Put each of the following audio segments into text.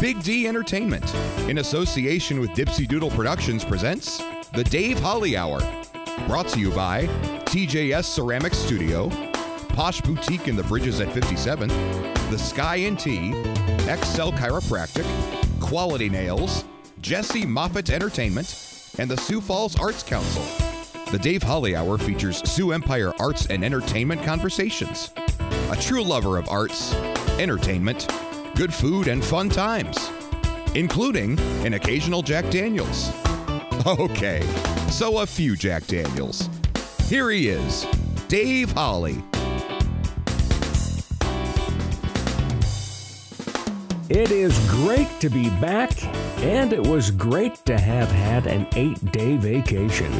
Big D Entertainment, in association with Dipsy Doodle Productions, presents The Dave Holly Hour. Brought to you by TJS Ceramic Studio, Posh Boutique in the Bridges at 57, The Sky and Tea, XL Chiropractic, Quality Nails, Jesse Moffitt Entertainment, and the Sioux Falls Arts Council. The Dave Holly Hour features Sioux Empire arts and entertainment conversations. A true lover of arts, entertainment, good food, and fun times, including an occasional Jack Daniels. Okay, so a few Jack Daniels. Here he is, Dave Holly. It is great to be back, and it was great to have had an eight day vacation.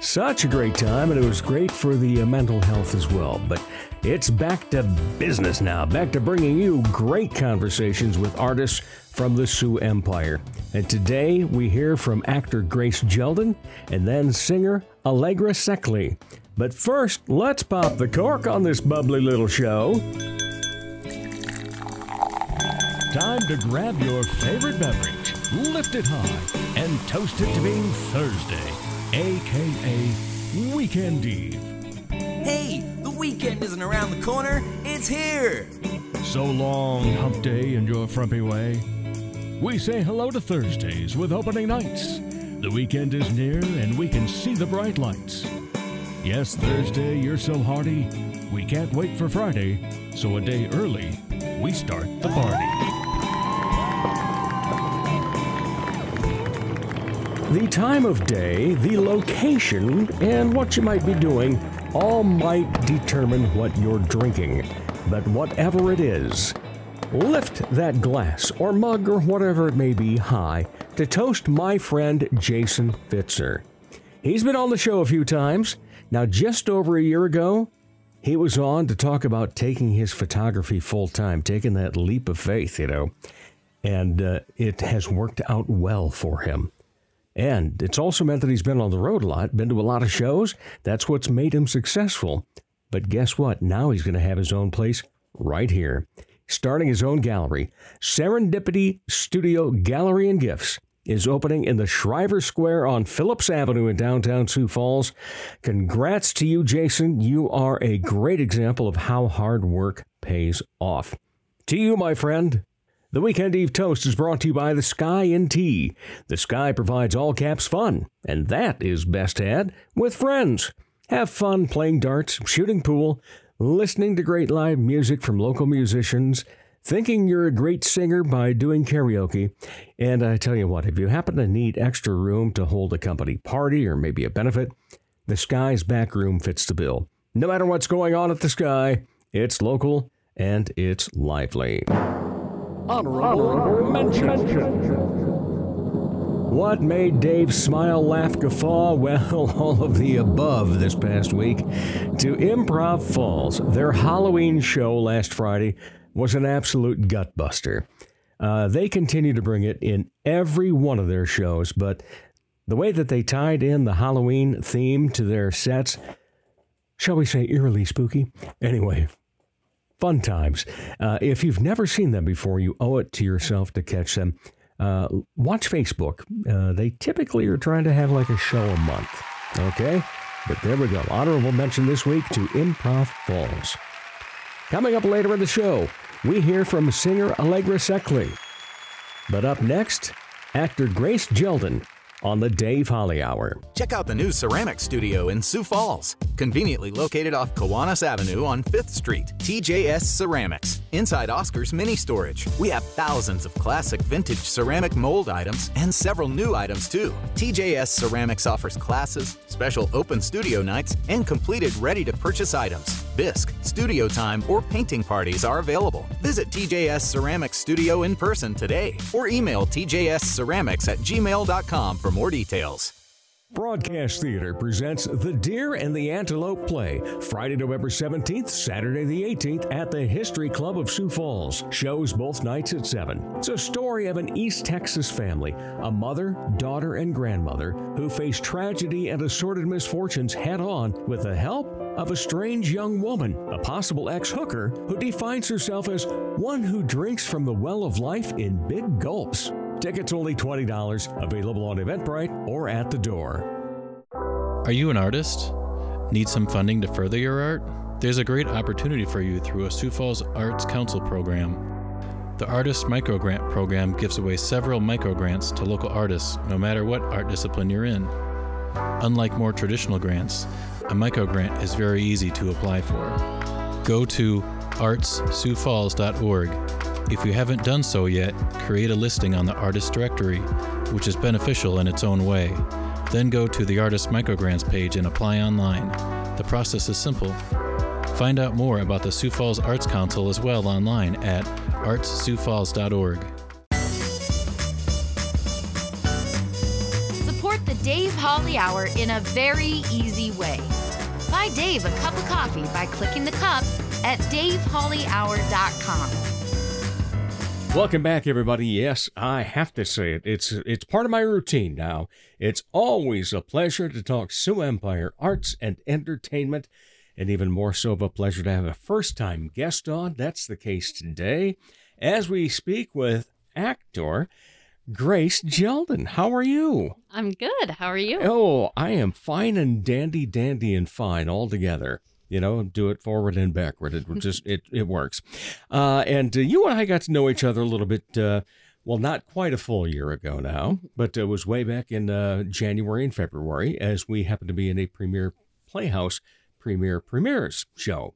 Such a great time, and it was great for the uh, mental health as well. But it's back to business now, back to bringing you great conversations with artists from the Sioux Empire. And today we hear from actor Grace Kjelden and then singer Allegra Sekely. But first, let's pop the cork on this bubbly little show. Time to grab your favorite beverage, lift it high, and toast it to being Thursday, aka Weekend Eve. Hey, the weekend isn't around the corner, it's here! So long, hump day, and your frumpy way. We say hello to Thursdays with opening nights. The weekend is near, and we can see the bright lights. Yes, Thursday, you're so hearty. We can't wait for Friday, so a day early, we start the party. The time of day, the location, and what you might be doing all might determine what you're drinking. But whatever it is, lift that glass or mug or whatever it may be high to toast my friend Jason Fitzer. He's been on the show a few times. Now, just over a year ago, he was on to talk about taking his photography full time, taking that leap of faith, you know, and uh, it has worked out well for him. And it's also meant that he's been on the road a lot, been to a lot of shows. That's what's made him successful. But guess what? Now he's going to have his own place right here, starting his own gallery. Serendipity Studio Gallery and Gifts is opening in the Shriver Square on Phillips Avenue in downtown Sioux Falls. Congrats to you, Jason. You are a great example of how hard work pays off. To you, my friend, the Weekend Eve Toast is brought to you by the Sky and Tea. The Sky provides all caps fun, and that is best had with friends. Have fun playing darts, shooting pool, listening to great live music from local musicians, thinking you're a great singer by doing karaoke. And I tell you what, if you happen to need extra room to hold a company party or maybe a benefit, the Sky's back room fits the bill. No matter what's going on at the Sky, it's local and it's lively honorable mention. What made Dave smile, laugh, guffaw? Well, all of the above this past week. To Improv Falls, their Halloween show last Friday was an absolute gutbuster. Uh, they continue to bring it in every one of their shows, but the way that they tied in the Halloween theme to their sets, shall we say eerily spooky? Anyway, fun times. Uh, if you've never seen them before, you owe it to yourself to catch them. Uh, watch Facebook. Uh, they typically are trying to have like a show a month. Okay? But there we go. Honorable mention this week to Improv Falls. Coming up later in the show, we hear from singer Allegra Sekely. But up next, actor Grace Kjelden on the Dave Holly Hour. Check out the new ceramic studio in Sioux Falls, conveniently located off Kiwanis Avenue on 5th Street. TJS Ceramics, inside Oscar's mini storage. We have thousands of classic vintage ceramic mold items and several new items too. TJS Ceramics offers classes, special open studio nights, and completed ready to purchase items. Bisque, studio time, or painting parties are available. Visit TJS Ceramics Studio in person today or email TJS Ceramics at gmail.com for more details. Broadcast Theater presents The Deer and the Antelope Play, Friday, November 17th, Saturday the 18th at the History Club of Sioux Falls. Shows both nights at 7. It's a story of an East Texas family, a mother, daughter, and grandmother who face tragedy and assorted misfortunes head on with the help of a strange young woman, a possible ex hooker, who defines herself as one who drinks from the well of life in big gulps. Tickets only $20, available on Eventbrite or at the door. Are you an artist? Need some funding to further your art? There's a great opportunity for you through a Sioux Falls Arts Council program. The Artist Microgrant program gives away several microgrants to local artists, no matter what art discipline you're in. Unlike more traditional grants, a microgrant is very easy to apply for. Go to artssiouxfalls.org. If you haven't done so yet, create a listing on the Artist Directory, which is beneficial in its own way. Then go to the Artist Microgrants page and apply online. The process is simple. Find out more about the Sioux Falls Arts Council as well online at artssiouxfalls.org. Support the Dave Holly Hour in a very easy way. Buy Dave a cup of coffee by clicking the cup at davehollyhour.com. Welcome back, everybody. Yes, I have to say it. It's it's part of my routine now. It's always a pleasure to talk Sioux Empire arts and entertainment, and even more so of a pleasure to have a first-time guest on. That's the case today, as we speak with actor Grace Kjelden. How are you? I'm good. How are you? Oh, I am fine and dandy, dandy and fine all together. You know, do it forward and backward. It just it it works. Uh, and uh, you and I got to know each other a little bit. Uh, well, not quite a full year ago now, but it was way back in uh, January and February, as we happened to be in a premiere Playhouse premiere premieres show.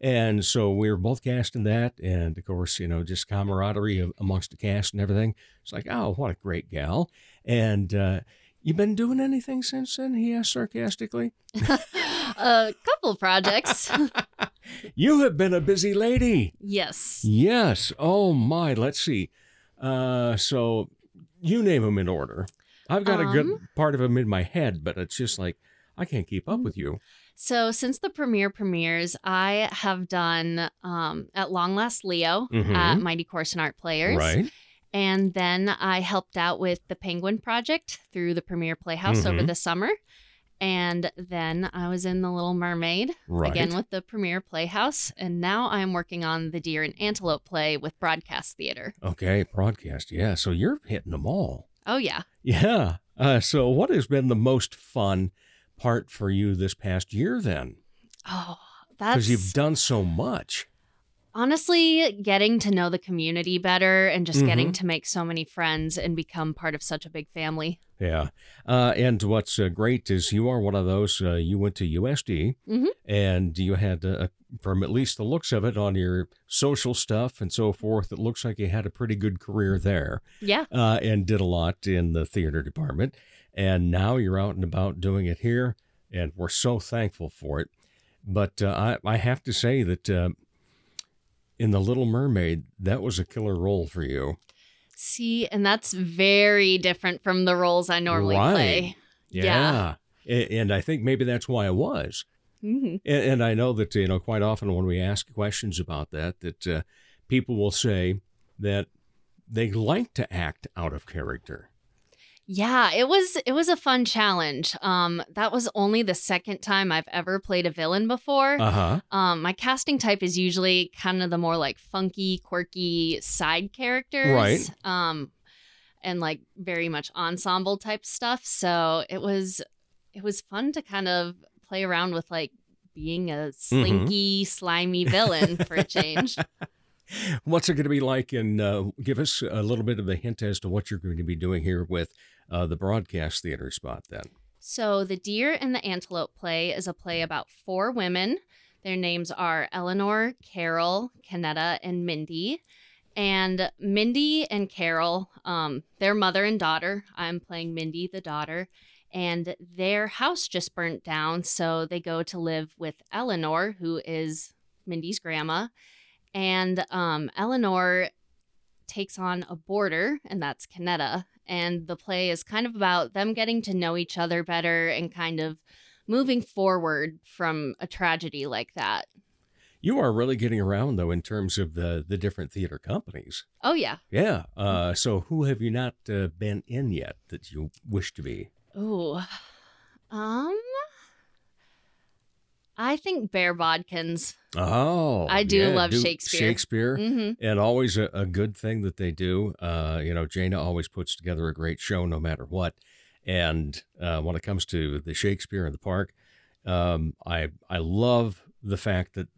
And so we were both cast in that. And of course, you know, just camaraderie of, amongst the cast and everything. It's like, oh, what a great gal. And uh, you been doing anything since then? He asked sarcastically. a couple projects. You have been a busy lady. yes. Yes. Oh, my. Let's see. Uh, so you name them in order. I've got a good Um. part of them in my head, but it's just like, I can't keep up with you. So since the premiere premieres, I have done um, at Long Last Leo Mhm. at Mighty Corson Art Players. Right. And then I helped out with the Penguin Project through the Premiere Playhouse over Mhm. the summer. And then I was in The Little Mermaid Right. again with the Premiere Playhouse. And now I'm working on the Deer and Antelope play with Broadcast Theater. Okay. Broadcast. Yeah. So you're hitting them all. Oh, yeah. Yeah. Uh, so what has been the most fun part for you this past year then? Oh, that's Because you've done so much. Honestly getting to know the community better and just getting Mhm. to make so many friends and become part of such a big family. Yeah. Uh, and what's uh, great is you are one of those, uh, you went to USD Mhm. and you had, uh, from at least the looks of it on your social stuff and so forth, it looks like you had a pretty good career there Yeah. uh, and did a lot in the theater department. And now you're out and about doing it here, and we're so thankful for it. But uh, I, I have to say that uh, in The Little Mermaid, that was a killer role for you. See, and that's very different from the roles I normally Right. play. Yeah. A- And I think maybe that's why I was. Mhm. And, and I know that, you know, quite often when we ask questions about that, that uh, people will say that they like to act out of character. Yeah, it was it was a fun challenge. Um that was only the second time I've ever played a villain before. Uh huh. Um, my casting type is usually kind of the more like funky, quirky side characters. Right. Um, and like very much ensemble type stuff. So it was it was fun to kind of play around with like being a slinky, slimy villain for a change. What's it going to be like? And uh, give us a little bit of a hint as to what you're going to be doing here with uh, the broadcast theater spot then. So, The Deer and the Antelope play is a play about four women. Their names are Eleanor, Carol, Canetta, and Mindy. And Mindy and Carol, um, their mother and daughter. I'm playing Mindy, the daughter. And their house just burnt down. So they go to live with Eleanor, who is Mindy's grandma. And um, Eleanor takes on a boarder, and that's Canetta. And the play is kind of about them getting to know each other better and kind of moving forward from a tragedy like that. You are really getting around though in terms of the the different theater companies. Oh, yeah. Yeah. Uh, so who have you not uh, been in yet that you wish to be? Oh, Um I think Bare Bodkins. Oh, I do yeah, love do Shakespeare. Shakespeare, hmm and always a, a good thing that they do. Uh, you know, Jana always puts together a great show, no matter what. And uh, when it comes to the Shakespeare in the park, um, I I love the fact that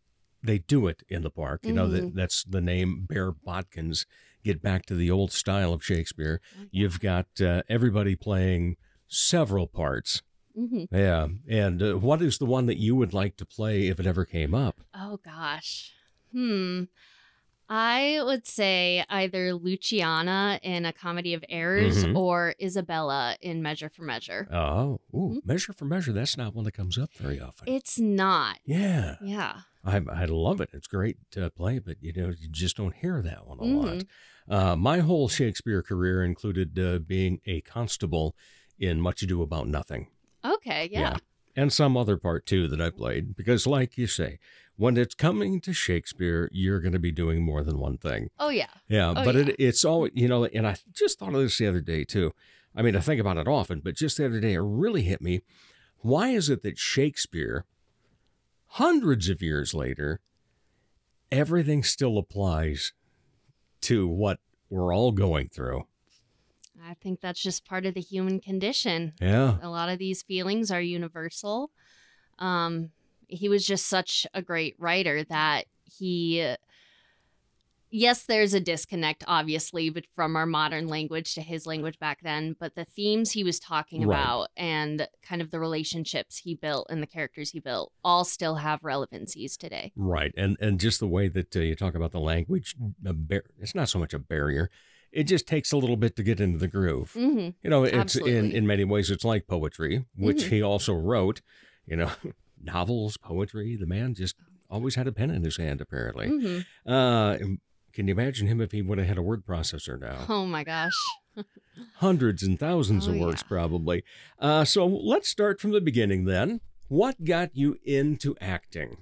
they do it in the park. You know, Mm-hmm. that that's the name Bare Bodkins. Get back to the old style of Shakespeare. You've got uh, everybody playing several parts. Hmm Yeah. And uh, what is the one that you would like to play if it ever came up? Oh gosh. Hmm. I would say either Luciana in A Comedy of Errors Mhm. or Isabella in Measure for Measure. Oh, ooh, Mhm. measure for measure. That's not one that comes up very often. It's not. yeah, Yeah. I I love it. It's great to play, but you know you just don't hear that one a Mhm. lot. Uh, my whole Shakespeare career included uh, being a constable in Much Ado About Nothing. Okay. Yeah. yeah. and some other part too that I played because, like you say, when it's coming to Shakespeare, you're going to be doing more than one thing. Oh yeah. Yeah, Oh, but yeah. It, it's all you know, and I just thought of this the other day too. I mean, I think about it often, but just the other day, it really hit me. Why is it that Shakespeare, hundreds of years later, everything still applies to what we're all going through? I think that's just part of the human condition. Yeah, A lot of these feelings are universal. Um, he was just such a great writer that he. Yes, there's a disconnect, obviously, but from our modern language to his language back then. But the themes he was talking Right. about and kind of the relationships he built and the characters he built all still have relevancies today. right. And and just the way that uh, you talk about the language, a bar- it's not so much a barrier. It just takes a little bit to get into the groove. hmm You know, it's in, Absolutely. in many ways it's like poetry, which Mhm. he also wrote. You know, novels, poetry. The man just always had a pen in his hand, apparently. hmm Uh, can you imagine him if he would have had a word processor now? Oh my gosh. Hundreds and thousands Oh, of words, yeah. probably. Uh, so let's start from the beginning then. What got you into acting?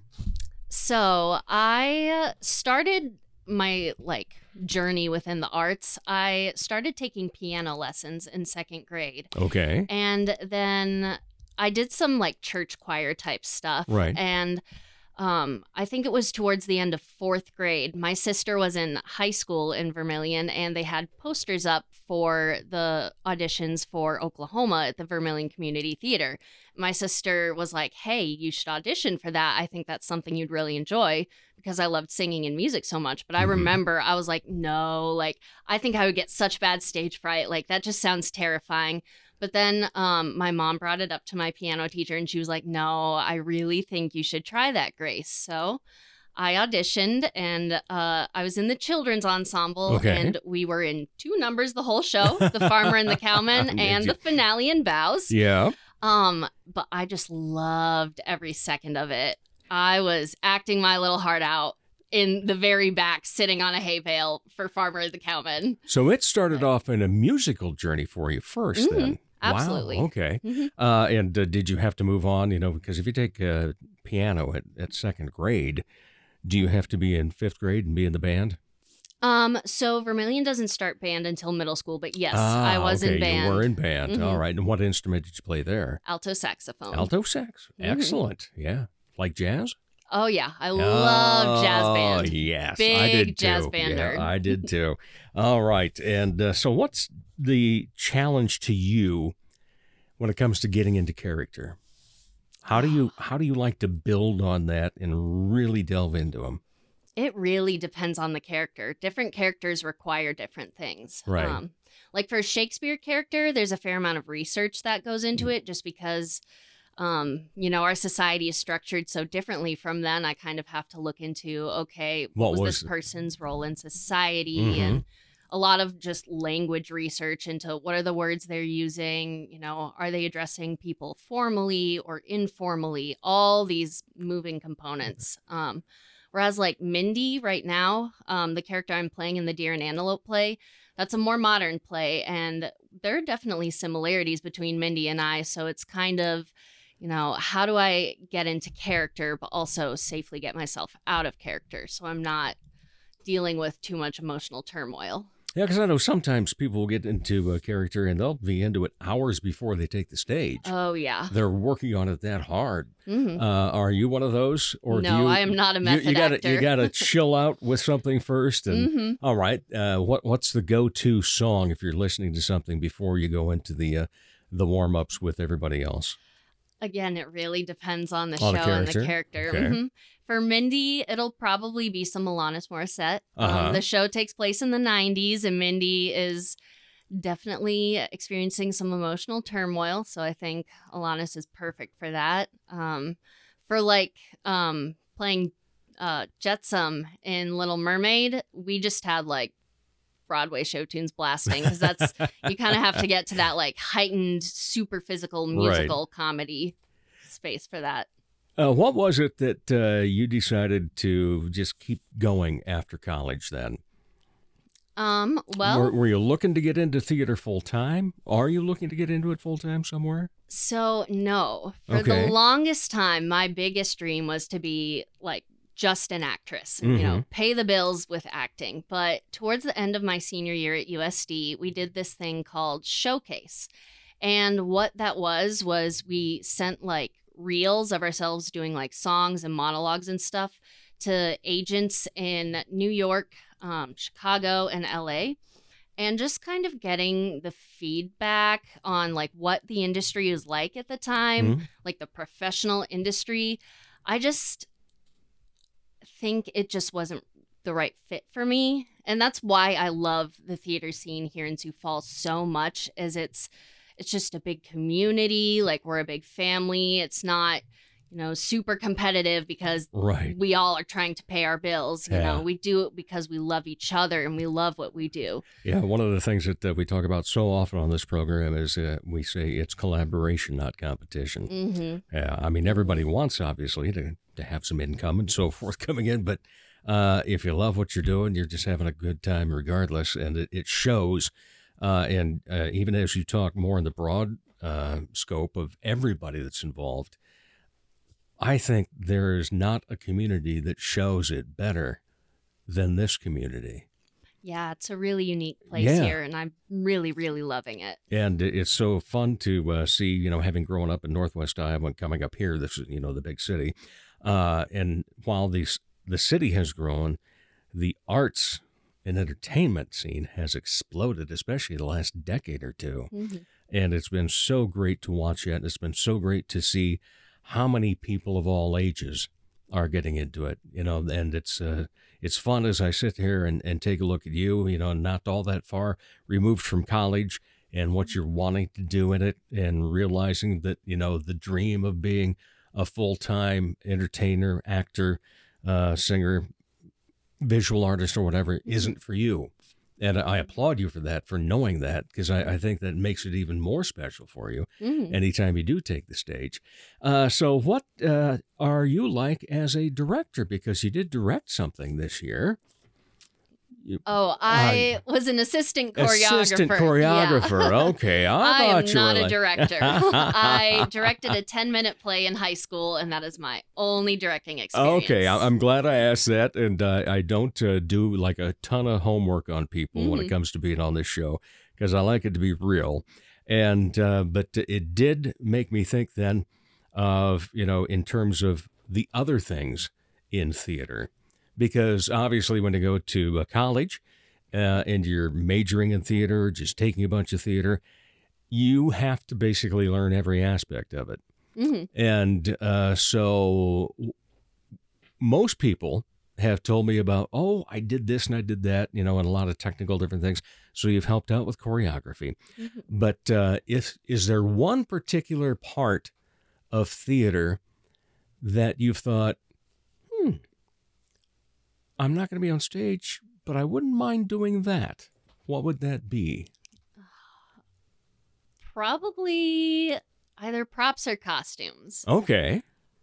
So I started my like journey within the arts. I started taking piano lessons in second grade. Okay. And then I did some like church choir type stuff. Right. And um, I think it was towards the end of fourth grade. My sister was in high school in Vermillion, and they had posters up for the auditions for Oklahoma at the Vermillion Community Theater. My sister was like, Hey, you should audition for that. I think that's something you'd really enjoy because I loved singing and music so much. But I Mhm. remember I was like, No, like, I think I would get such bad stage fright. Like, that just sounds terrifying. But then um, my mom brought it up to my piano teacher, and she was like, No, I really think you should try that, Grace. So I auditioned, and uh, I was in the children's ensemble, Okay. and we were in two numbers the whole show The Farmer and the Cowman, and you? the finale in Bows. Yeah. Um, but I just loved every second of it. I was acting my little heart out in the very back, sitting on a hay bale for Farmer and the Cowman. So it started off in a musical journey for you 1st Mhm. then. Absolutely. Wow. Okay. Mhm. Uh, and uh, did you have to move on? You know, because if you take uh, piano at, at second grade, do you have to be in fifth grade and be in the band? Um, so Vermillion doesn't start band until middle school, but yes, I Ah, was okay, in band. You were in band. Mhm. All right. And what instrument did you play there? alto saxophone. Alto sax. Mhm. Excellent. Yeah. Like jazz? Oh yeah, I love jazz bands. Oh, band. yes. I Big did jazz too. band Yeah. I did too. All right. And uh, so, what's the challenge to you when it comes to getting into character? How do you how do you like to build on that and really delve into them? It really depends on the character. Different characters require different things. Right. Um, like for a Shakespeare character, there's a fair amount of research that goes into Mm. it just because, um, you know, our society is structured so differently from then. I kind of have to look into, okay, what, What was, was this it? person's role in society? Mhm. And a lot of just language research into what are the words they're using you know are they addressing people formally or informally all these moving components um, whereas like mindy right now um, the character i'm playing in the deer and antelope play that's a more modern play and there are definitely similarities between mindy and i so it's kind of you know how do i get into character but also safely get myself out of character so i'm not dealing with too much emotional turmoil Yeah, because I know sometimes people will get into a character and they'll be into it hours before they take the stage. Oh yeah. They're working on it that hard. hmm Uh, are you one of those, or do No, you? I am not a you- method you, gotta, actor. You got to chill out with something first. And hmm all right, uh, what what's the go-to song if you're listening to something before you go into the uh, the warm-ups with everybody else? Again, it really depends on the On the show and the character. Okay. Mhm. For Mindy, it'll probably be some Alanis Morissette. Uh-huh. Um, the show takes place in the 90s, and Mindy is definitely experiencing some emotional turmoil. So I think Alanis is perfect for that. Um, for like um, playing uh, Jetsam in Little Mermaid, we just had like Broadway show tunes blasting because that's you kind of have to get to that like heightened, super physical musical comedy space for that. Uh, what was it that uh, you decided to just keep going after college? Then, Um, well, were, were you looking to get into theater full time? Are you looking to get into it full time somewhere? so no. For Okay. the longest time, my biggest dream was to be like just an actress, you know, pay the bills with acting. But towards the end of my senior year at USD, we did this thing called Showcase. And what that was, was we sent like reels of ourselves doing like songs and monologues and stuff to agents in New York, um, Chicago, and LA. And just kind of getting the feedback on like what the industry is like at the time, Mhm. like the professional industry. I just think it just wasn't the right fit for me. And that's why I love the theater scene here in Sioux Falls so much is it's it's just a big community, like we're a big family. It's not, you know, super competitive because Right. we all are trying to pay our bills, you Yeah. know. We do it because we love each other and we love what we do. Yeah, one of the things that uh, we talk about so often on this program is uh, we say it's collaboration, not competition. Mhm. Yeah, I mean, everybody wants obviously to, to have some income and so forth coming in, but uh, if you love what you're doing, you're just having a good time regardless, and it, it shows. Uh, and uh, even as you talk more in the broad uh, scope of everybody that's involved, I think there is not a community that shows it better than this community. Yeah, it's a really unique place Yeah. here and I'm really really loving it. And it's so fun to uh, see, you know, having grown up in Northwest Iowa and coming up here, this is, you know, the big city. Uh, and while these, the city has grown, the arts and entertainment scene has exploded, especially the last decade or two. Mhm. And it's been so great to watch it. And it's been so great to see how many people of all ages are getting into it, you know, and it's, uh, it's fun as I sit here and, and take a look at you, you know, not all that far removed from college and what you're wanting to do in it and realizing that, you know, the dream of being a full time entertainer, actor, uh, singer, visual artist, or whatever isn't for you. And I applaud you for that, for knowing that, because I, I think that makes it even more special for you Mhm. anytime you do take the stage. Uh, so, what uh, are you like as a director? Because you did direct something this year. Oh, I was an assistant choreographer. Uh, Assistant Yeah. choreographer. Okay, I, I am not a like- director. I directed a 10 minute play in high school, and that is my only directing experience. Okay, I'm glad I asked that, and uh, I don't uh, do like a ton of homework on people when it Mhm. comes to being on this show because I like it to be real. And uh, but it did make me think then of you know in terms of the other things in theater, because obviously when you go to uh, college uh, and you're majoring in theater, just taking a bunch of theater, you have to basically learn every aspect of it. Mhm. And uh, so most people have told me about, oh, I did this and I did that, you know, and a lot of technical different things. So you've helped out with choreography. Mhm. But uh, if is there one particular part of theater that you've thought, I'm not going to be on stage, but I wouldn't mind doing that. What would that be? Probably either props or costumes. Okay.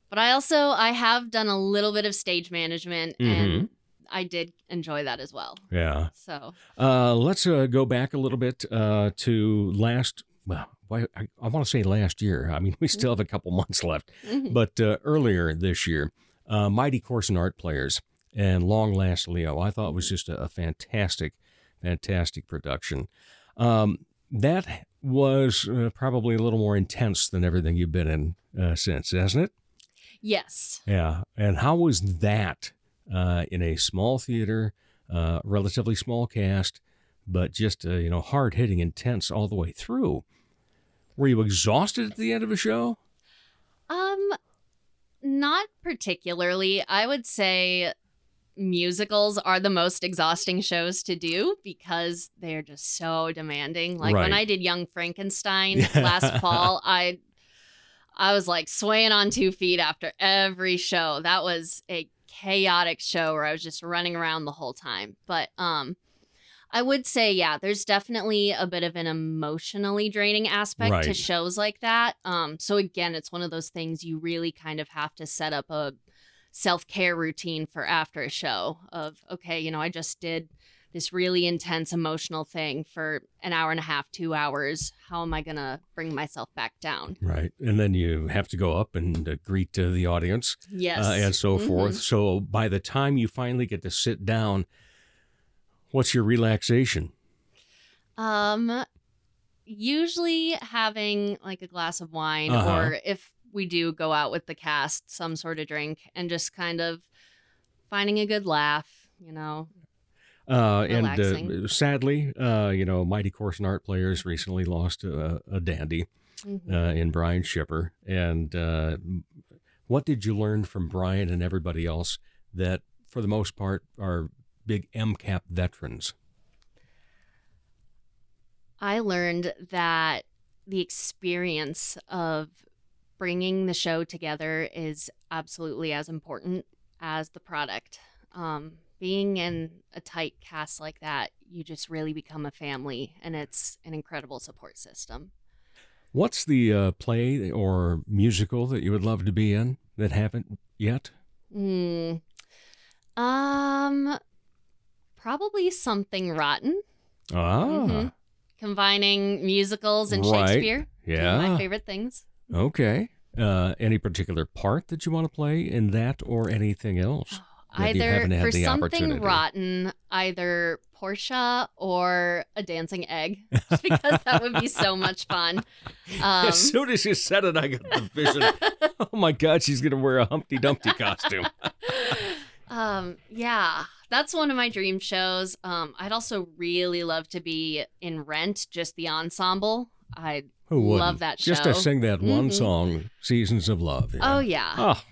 But I also I have done a little bit of stage management, Mm-hmm. and I did enjoy that as well. Yeah. So Uh, let's uh, go back a little bit uh, to last. Well, I, I want to say last year. I mean, we still have a couple months left, mhm. but uh, earlier this year, uh, Mighty Corson Art Players and Long Last Leo, I thought was just a, a fantastic, fantastic production. Um, that was uh, probably a little more intense than everything you've been in uh, since, hasn't it? Yes. Yeah. And how was that uh, in a small theater, uh, relatively small cast, but just, uh, you know, hard hitting, intense all the way through? Were you exhausted at the end of a show? Um, not particularly. I would say musicals are the most exhausting shows to do because they're just so demanding. Like when I did Young Frankenstein last fall, I I was like swaying on two feet after every show. That was a chaotic show where I was just running around the whole time. But um I would say, yeah, there's definitely a bit of an emotionally draining aspect to shows like that. Um, so again, it's one of those things you really kind of have to set up a self-care routine for after a show of, okay, you know, I just did this really intense emotional thing for an hour and a half, two hours. How am I gonna bring myself back down? Right. And then you have to go up and uh, greet uh, the audience Yes. uh, and so Mhm. forth. So by the time you finally get to sit down, what's your relaxation? Um, usually having like a glass of wine, Uh-huh. or if we do go out with the cast, some sort of drink, and just kind of finding a good laugh. You know, Uh, and uh, sadly, uh, you know, Mighty Corson Art Players recently lost a, a dandy Mhm. uh, in Brian Shipper. And uh, what did you learn from Brian and everybody else that, for the most part, are big MCAP veterans? I learned that the experience of bringing the show together is absolutely as important as the product. Um, being in a tight cast like that, you just really become a family, and it's an incredible support system. What's the uh, play or musical that you would love to be in that haven't yet? Hmm. Um, probably something rotten. Ah, Mhm. Combining musicals and Right. Shakespeare. Yeah. my favorite things. Okay. Uh, any particular part that you want to play in that or anything else? Either for something rotten, either Portia or a dancing egg, just because that would be so much fun. Um, as soon as you said it, I got the vision. oh my God, she's going to wear a Humpty Dumpty costume. um, yeah, that's one of my dream shows. Um, I'd also really love to be in Rent, just the ensemble. I Who would love that show. Just to sing that one Mhm. song, Seasons of Love. Oh yeah, Oh,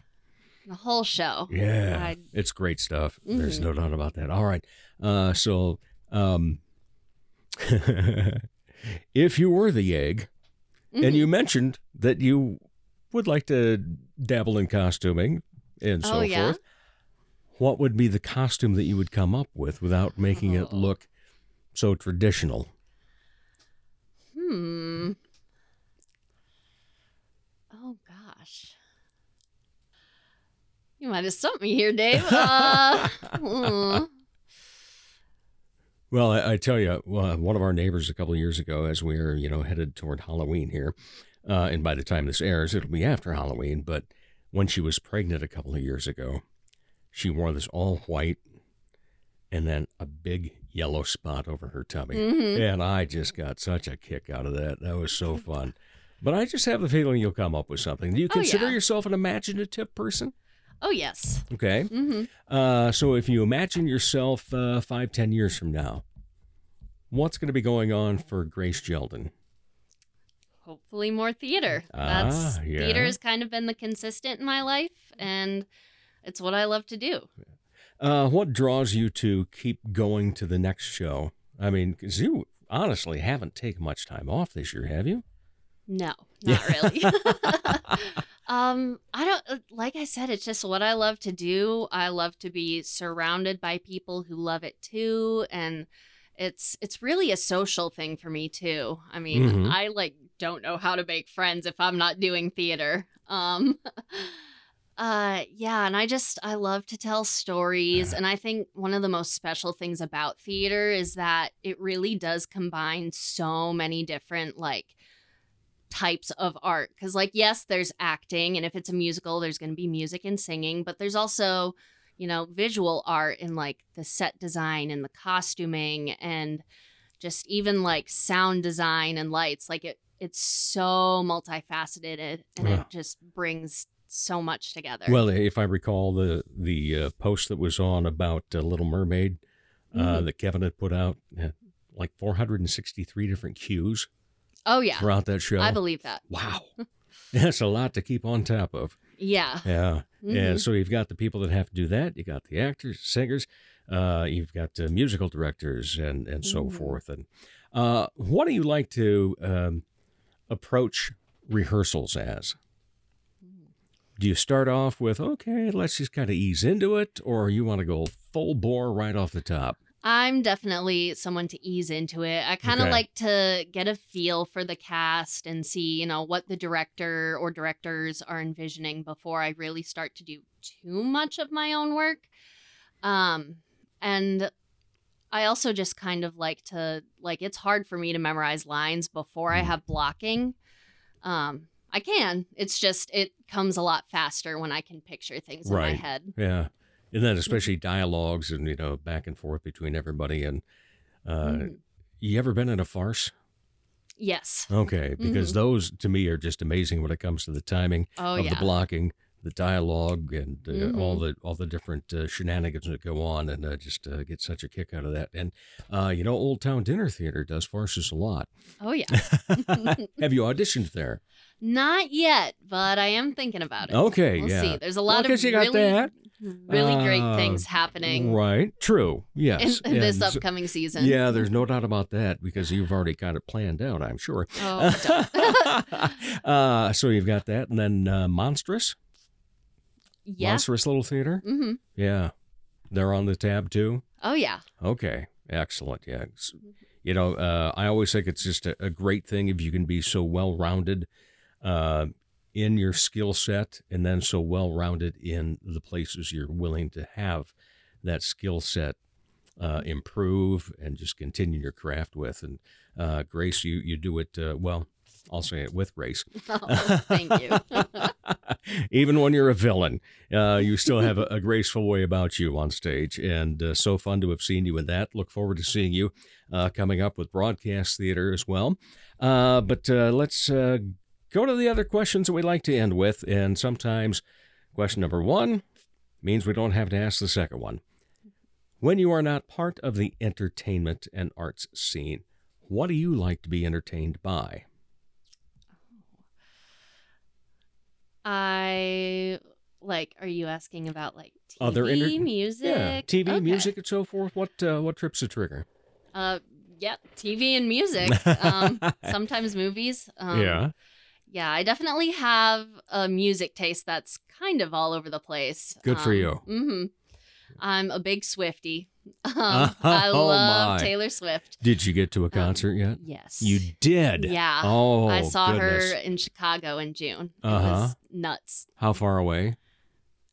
the whole show. yeah. I- It's great stuff. There's Mhm. no doubt about that. All right. Uh, so, um, if you were the egg, and you mentioned that you would like to dabble in costuming and so Oh, yeah? forth, what would be the costume that you would come up with without making it Oh. look so traditional? Hmm. Oh gosh. You might have stumped me here, Dave. Uh, hmm. Well, I, I tell you, uh, one of our neighbors a couple of years ago, as we were, you know, headed toward Halloween here, uh, and by the time this airs, it'll be after Halloween. But when she was pregnant a couple of years ago, she wore this all white and then a big yellow spot over her tummy. Mhm. And I just got such a kick out of that. That was so fun. But I just have the feeling you'll come up with something. Do you Oh, consider yeah. yourself an imaginative person? Oh yes. Okay. hmm Uh, so if you imagine yourself uh, five, ten years from now, what's going to be going on for Grace Kjelden? Hopefully more theater. That's Ah, yeah. theater has kind of been the consistent in my life, and it's what I love to do. Uh, what draws you to keep going to the next show? I mean, because you honestly haven't taken much time off this year, have you? No, not really. um, I don't uh, like I said, it's just what I love to do. I love to be surrounded by people who love it too, and it's it's really a social thing for me too. I mean, Mhm. I like don't know how to make friends if I'm not doing theater. Um uh yeah, and I just I love to tell stories and I think one of the most special things about theater is that it really does combine so many different like types of art because like yes there's acting and if it's a musical there's going to be music and singing but there's also you know, visual art and like the set design and the costuming and just even like sound design and lights. Like it, it's so multifaceted and Yeah. it just brings so much together. Well, if I recall the the uh, post that was on about uh, Little Mermaid uh, Mhm. that Kevin had put out, uh, like 463 different cues oh yeah, throughout that show. I believe that. Wow, that's a lot to keep on top of. Yeah. Yeah, Mhm. and so you've got the people that have to do that. You got the actors, singers. Uh, you've got uh, musical directors and and so Mhm. forth. And uh, what do you like to um, approach rehearsals as? Do you start off with okay, let's just kind of ease into it, or you want to go full bore right off the top? I'm definitely someone to ease into it. I kind of Okay. like to get a feel for the cast and see, you know, what the director or directors are envisioning before I really start to do too much of my own work. Um, and I also just kind of like to like it's hard for me to memorize lines before I Mm. have blocking. Um, I can. It's just it comes a lot faster when I can picture things in my Right. head. Yeah, and then especially dialogues and you know back and forth between everybody. And uh, Mhm. you ever been in a farce? Yes. Okay, because Mhm. those to me are just amazing when it comes to the timing Oh of yeah. the blocking, the dialogue, and uh, all Mhm. the all the different uh, shenanigans that go on, and uh, just uh, get such a kick out of that. And uh, you know, Old Town Dinner Theater does farces a lot. Oh yeah. Have you auditioned there? Not yet, but I am thinking about it. Okay, we'll yeah. see. There's a Well, lot 'cause of you got really, that. really great things happening Right. True. in, Yes. in this so- upcoming season. Yeah, there's no doubt about that because you've already got it planned out, I'm sure. Oh, uh, so you've got that, and then uh, Monstrous, yeah. Monstrous Little Theater. hmm Yeah, they're on the tab too. Oh yeah. Okay, excellent. Yeah, It's- you know, uh, I always think it's just a, a great thing if you can be so well rounded uh, in your skill set, and then so well rounded in the places you're willing to have that skill set uh, improve and just continue your craft with. And uh, Grace, you you do it uh, well. I'll say it with grace. Oh, thank you. Even when you're a villain, uh, you still have a, a graceful way about you on stage, and uh, so fun to have seen you in that. Look forward to seeing you uh, coming up with broadcast theater as well. Uh, but uh, let's uh, go to the other questions that we like to end with, and sometimes question number one means we don't have to ask the second one. When you are not part of the entertainment and arts scene, what do you like to be entertained by? I like. Are you asking about like TV Other inter- music? Yeah, TV, Okay. music, and so forth. What uh, what trips the trigger? Uh, yeah, TV and music. Um, sometimes movies. Um, yeah. Yeah, I definitely have a music taste that's kind of all over the place. Good for you. Mm-hmm. I'm a big Swiftie. Um, I Oh, love my. Taylor Swift. Did you get to a concert yet? Yes. You did. Yeah. Oh, I saw goodness. her in Chicago in June. Uh-huh. nuts. How far away?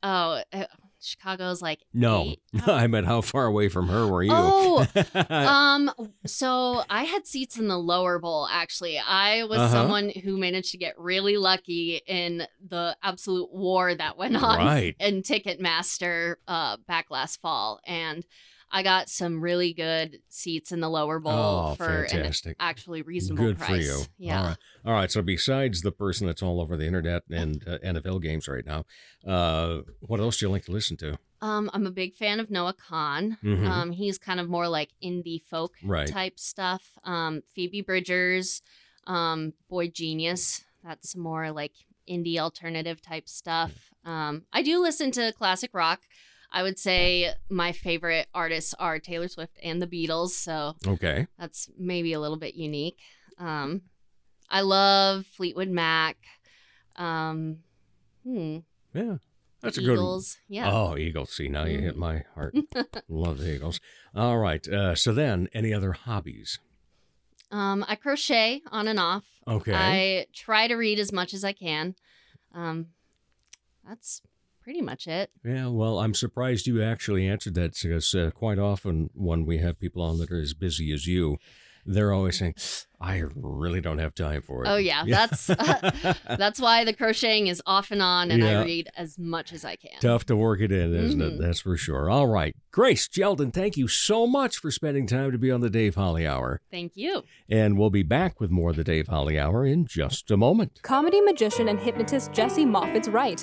Oh, uh, Chicago's like No, I meant how far away from her were you? Oh, um so i had seats in the lower bowl actually i was Uh-huh. someone who managed to get really lucky in the absolute war that went on Right. in ticketmaster uh back last fall and i got some really good seats in the lower bowl oh, for an actually reasonable Good price for you. yeah All right. All right. So besides the person that's all over the internet and uh, NFL games right now, uh, what else do you like to listen to? um i'm a big fan of noah Kahan. Mhm. um he's kind of more like indie folk Right. type stuff. Um, Phoebe Bridgers, um, boygenius. That's more like indie alternative type stuff. Um, I do listen to classic rock. I would say my favorite artists are Taylor Swift and the Beatles, so Okay. that's maybe a little bit unique. Um, I love Fleetwood Mac. Um, hmm, Yeah. That's a good Eagles. Yeah. Oh, Eagles. See, now you hit Mhm. my heart. Love the Eagles. All right. Uh, so then, any other hobbies? Um, I crochet on and off. Okay. I try to read as much as I can. Um, that's pretty much it. Yeah, well, I'm surprised you actually answered that because uh, quite often when we have people on that are as busy as you, they're always saying, I really don't have time for it. Oh yeah, that's that's why the crocheting is off and on, and Yeah. I read as much as I can. Tough to work it in, isn't it? Mhm. That's for sure. All right. Grace Kjelden, thank you so much for spending time to be on the Dave Holly Hour. Thank you. And we'll be back with more of the Dave Holly Hour in just a moment. Comedy magician and hypnotist Jesse Moffat's right.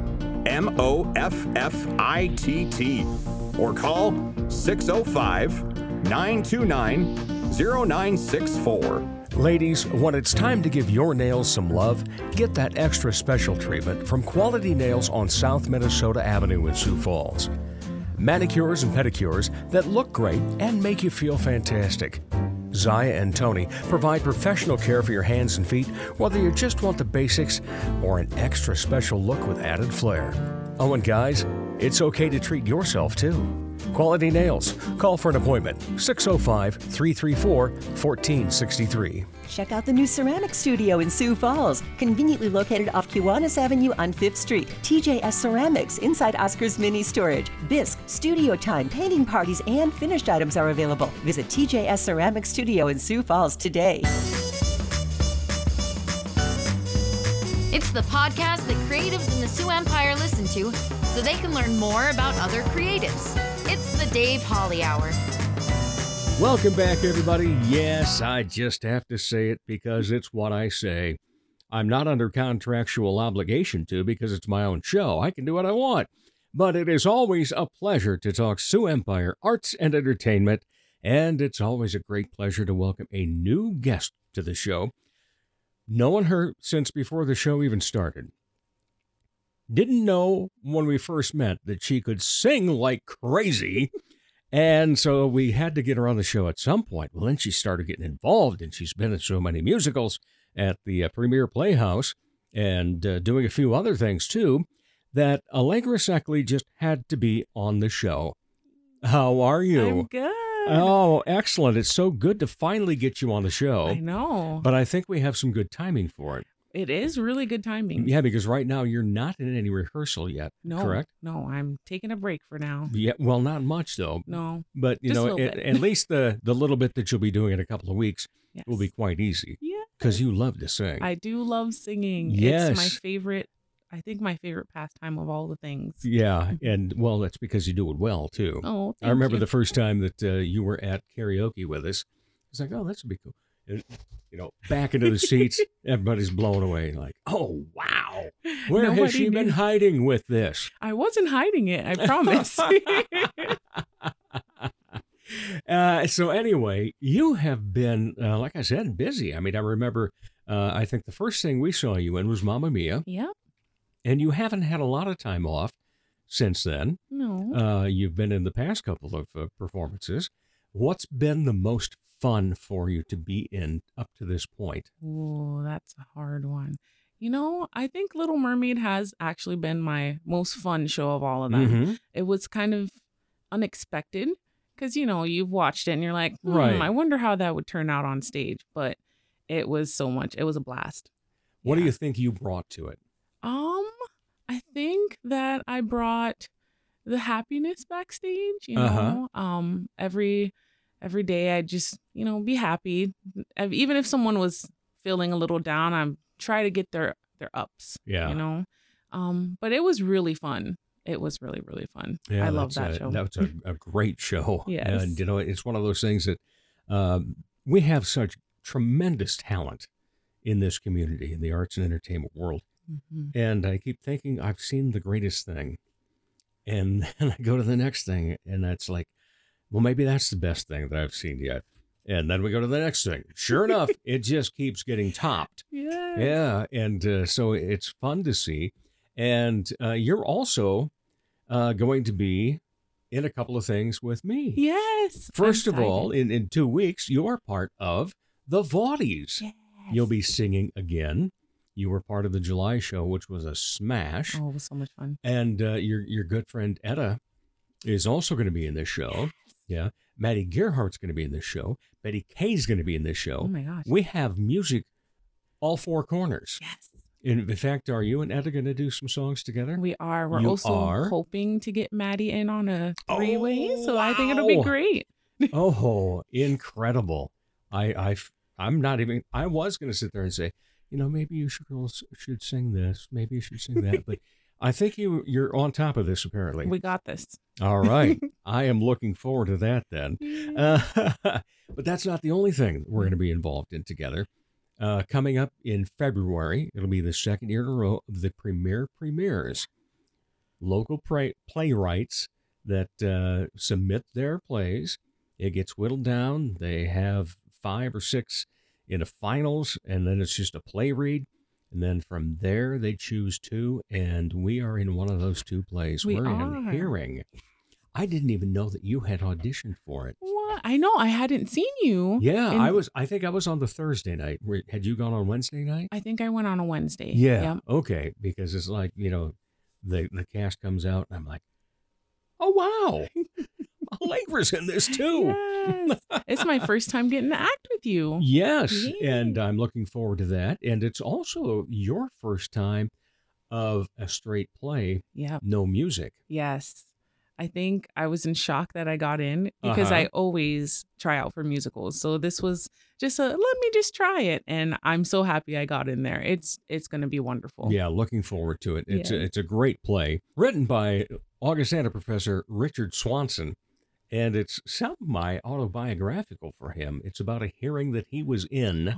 M O F F I T T. Or call 605 929 0964. Ladies, when it's time to give your nails some love, get that extra special treatment from Quality Nails on South Minnesota Avenue in Sioux Falls. Manicures and pedicures that look great and make you feel fantastic. Zaya and Tony provide professional care for your hands and feet, whether you just want the basics or an extra special look with added flair. Oh, and guys, it's okay to treat yourself too. Quality Nails. Call for an appointment 605 334 1463. Check out the new ceramic studio in Sioux Falls, conveniently located off Kiwanis Avenue on 5th Street. TJS Ceramics inside Oscar's Mini Storage. Bisque, studio time, painting parties, and finished items are available. Visit TJS Ceramic Studio in Sioux Falls today. It's the podcast that creatives in the Sioux Empire listen to so they can learn more about other creatives. It's the Dave Holly Hour. Welcome back, everybody. Yes, I just have to say it because it's what I say. I'm not under contractual obligation to because it's my own show. I can do what I want. But it is always a pleasure to talk Sioux Empire arts and entertainment, and it's always a great pleasure to welcome a new guest to the show. Known her since before the show even started. Didn't know when we first met that she could sing like crazy. And so we had to get her on the show at some point. Well, then she started getting involved, and she's been in so many musicals at the uh, Premier Playhouse and uh, doing a few other things too, that Allegra Sekely just had to be on the show. How are you? I'm good. Oh, excellent. It's so good to finally get you on the show. I know. But I think we have some good timing for it. It is really good timing. Yeah, because right now you're not in any rehearsal yet, No. correct? No, I'm taking a break for now. Yeah, well, not much though. No. But you know, at, at least the the little bit that you'll be doing in a couple of weeks Yes. will be quite easy Yeah. because you love to sing. I do love singing. Yes. It's my favorite, I think my favorite pastime of all the things. yeah, and well, that's because you do it well too. Oh, I remember thank the first time that uh, you were at karaoke with us. It's like, oh, this would be cool. You know, back into the seats, everybody's blown away. Like, oh wow, where has Nobody she been hiding with this? I wasn't hiding it, I promise. Uh, so anyway, you have been, uh, like I said, busy. I mean, I remember. Uh, I think the first thing we saw you in was Mamma Mia, yep. and you haven't had a lot of time off since then. No. Uh, you've been in the past couple of uh, performances. What's been the most fun for you to be in up to this point? Oh, that's a hard one. You know, I think Little Mermaid has actually been my most fun show of all of them. Mhm. It was kind of unexpected because, you know, you've watched it and you're like, hmm, Right. I wonder how that would turn out on stage. But it was so much, it was a blast. What do you think you brought to it? Um, I think that I brought the happiness backstage. You know, Uh-huh. um, every every day I just you know be happy. Ev- Even if someone was feeling a little down, I'm try to get their their ups. Yeah. you know. Um, but it was really fun. It was really really fun. Yeah, I love that a, show. That's a, a great show. Yes. And, you know, it's one of those things that um, we have such tremendous talent in this community, in the arts and entertainment world. Mhm. And I keep thinking, I've seen the greatest thing. And then I go to the next thing, and that's like, well, maybe that's the best thing that I've seen yet. And then we go to the next thing. Sure enough, it just keeps getting topped. Yeah. Yeah, and uh, so it's fun to see. And uh, you're also uh, going to be in a couple of things with me. Yes. I'm First of all, in, in two weeks, you're part of the Vaudies. You'll be singing again. You were part of the July show, which was a smash. Oh, it was so much fun. And uh, your your good friend Etta is also going to be in this show. Yeah. Maddie Gerhardt's going to be in this show. Betty Kay's going to be in this show. Oh my gosh. We have music all four corners. Yes. In, in fact, are you and Etta going to do some songs together? We are. We're You also are? hoping to get Maddie in on a three way. so I think it'll be oh, great. oh, incredible! I, I, I'm not even. I was going to sit there and say, you know, maybe you should girls should sing this. Maybe you should sing that. but I think you you're on top of this. Apparently, We got this. All right. I am looking forward to that then. Uh, but that's not the only thing we're going to be involved in together. Uh, coming up in February, it'll be the second year in a row of the Premier Premieres. Local play- playwrights that uh, submit their plays. It gets whittled down. They have five or six in a finals, and then it's just a play read. And then from there, they choose two, and we are in one of those two plays. We We're are. in hearing. I didn't even know that you had auditioned for it. What? I know. I hadn't seen you. Yeah, And I was. I think I was on the Thursday night. Had you gone on Wednesday night? I think I went on a Wednesday. Yeah. Yep. Okay, because it's like you know, the the cast comes out, and I'm like, oh wow, Allegra's in this too. Yes. it's my first time getting to act with you. Yes, Yay. and I'm looking forward to that. And it's also your first time of a straight play, Yep. no music. Yes. I think I was in shock that I got in because I Uh-huh. always try out for musicals. So this was just a let me just try it and I'm so happy I got in there. It's it's going to be wonderful. Yeah, looking forward to it. It's a, it's a great play written by Augustana professor Richard Swanson, and it's semi autobiographical for him. It's about a hearing that he was in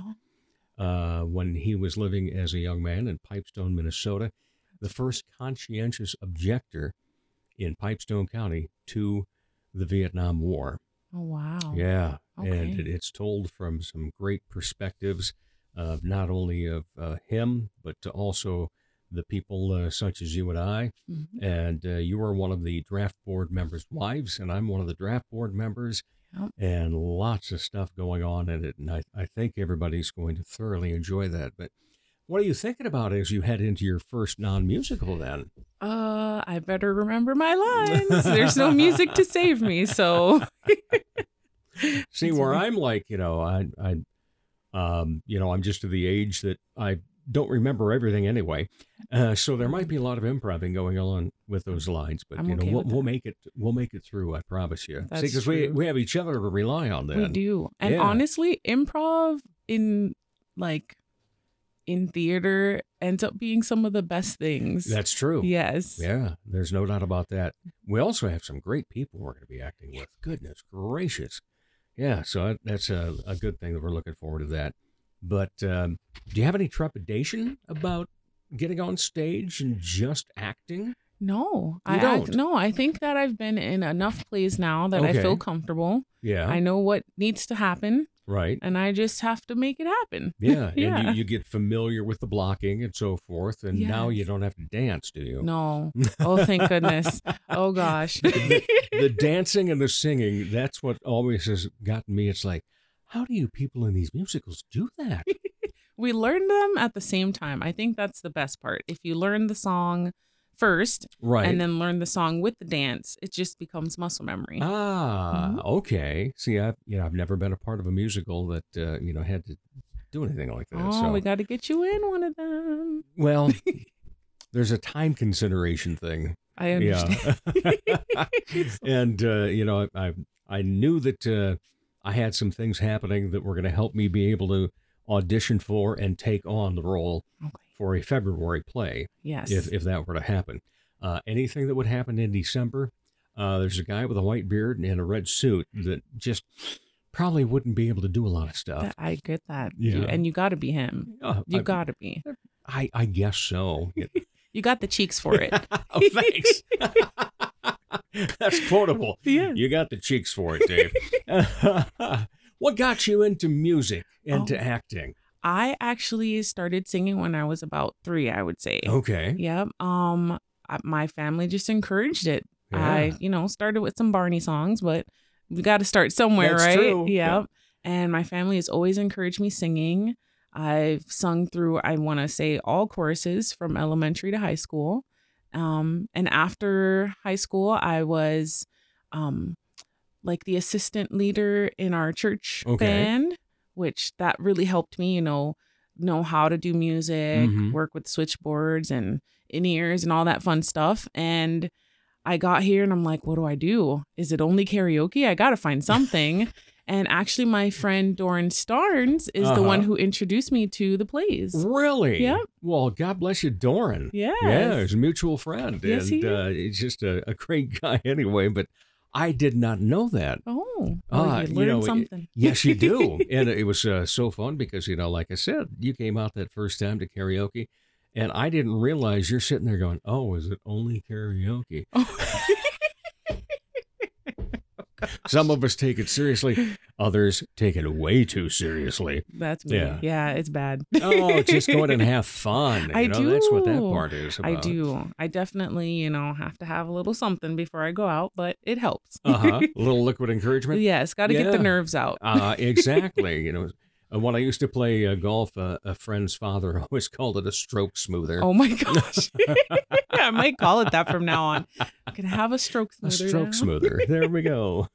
uh, when he was living as a young man in Pipestone, Minnesota, the first conscientious objector in Pipestone County to the Vietnam War. Oh wow. Yeah, and it, it's told from some great perspectives of not only of uh, him, but to also the people uh, such as you and I. Mhm. And uh, you are one of the draft board members' wives, and I'm one of the draft board members. Yep. And lots of stuff going on in it, and I, I think everybody's going to thoroughly enjoy that. But what are you thinking about as you head into your first non-musical? Then Uh, I better remember my lines. There's no music to save me, so See where. I'm like, you know, I, I, um, you know, I'm just to the age that I don't remember everything anyway. Uh, so there might be a lot of improving going on with those lines, but I'm you know, okay we'll, we'll make it, we'll make it through. I promise you. Because we we have each other to rely on. Then we do. And Yeah. honestly, improv in like in theater ends up being some of the best things. That's true. Yes. Yeah, there's no doubt about that. We also have some great people we're going to be acting with. Goodness gracious. Yeah, so that's a, a good thing that we're looking forward to that. But um, do you have any trepidation about getting on stage and just acting? No, You I don't? act, no. I think that I've been in enough plays now that I feel comfortable. Yeah. I know what needs to happen, Right. and I just have to make it happen. Yeah, yeah. and you, you get familiar with the blocking and so forth, and now you don't have to dance, do you? No. Oh, thank goodness. Oh gosh. the, the dancing and the singing, that's what always has gotten me. It's like, how do you people in these musicals do that? we learn them at the same time. I think that's the best part. If you learn the song first, Right. and then learn the song with the dance, it just becomes muscle memory. Ah, Mhm. okay. See, I you know I've never been a part of a musical that uh, you know had to do anything like that. oh, so we got to get you in one of them. well, there's a time consideration thing. I understand. Yeah. and uh, you know, I I knew that uh, I had some things happening that were going to help me be able to audition for and take on the role for a February play. Yes. If if that were to happen, uh, anything that would happen in December, uh, there's a guy with a white beard and a red suit that just probably wouldn't be able to do a lot of stuff. I get that. You- and you got to be him. Uh, you got to be. I I guess so. You got the cheeks for it. oh, thanks. That's quotable. Yeah. You got the cheeks for it, Dave. what got you into music and to Oh. acting? I actually started singing when I was about three, I would say. Okay. Yep. Um, I- my family just encouraged it. I, you know, started with some Barney songs, but we got to start somewhere, That's right? true. Yep. and my family has always encouraged me singing. I've sung through, I want to say, all choruses from elementary to high school. Um, and after high school, I was um, like the assistant leader in our church Okay. band, which that really helped me, you know, know how to do music, Mhm. work with switchboards and in ears and all that fun stuff. And I got here and I'm like, what do I do? Is it only karaoke? I got to find something. And actually, my friend Doran Starnes is the one Uh-huh. who introduced me to the plays. Really? Yep. Well, God bless you, Doran. Yes. Yeah, he's a mutual friend. Yes, and he uh, he's just a, a great guy anyway, but I did not know that. Oh, well, you learned know, something. yes, you do. and it was uh, so fun because, you know, like I said, you came out that first time to karaoke, and I didn't realize you're sitting there going, oh, is it only karaoke? Some of us take it seriously, others take it way too seriously. That's me. Yeah. Yeah, it's bad. Oh, just go out and have fun. You I know, do. That's what that part is about. I do. I definitely, you know, have to have a little something before I go out, but it helps. Uh huh. A little liquid encouragement. yes, got to get the nerves out. Uh, exactly. You know, uh, when I used to play uh, golf, uh, a friend's father always called it a stroke smoother. Oh my gosh. I might call it that from now on. I can have a stroke a smoother. stroke now. smoother. There we go.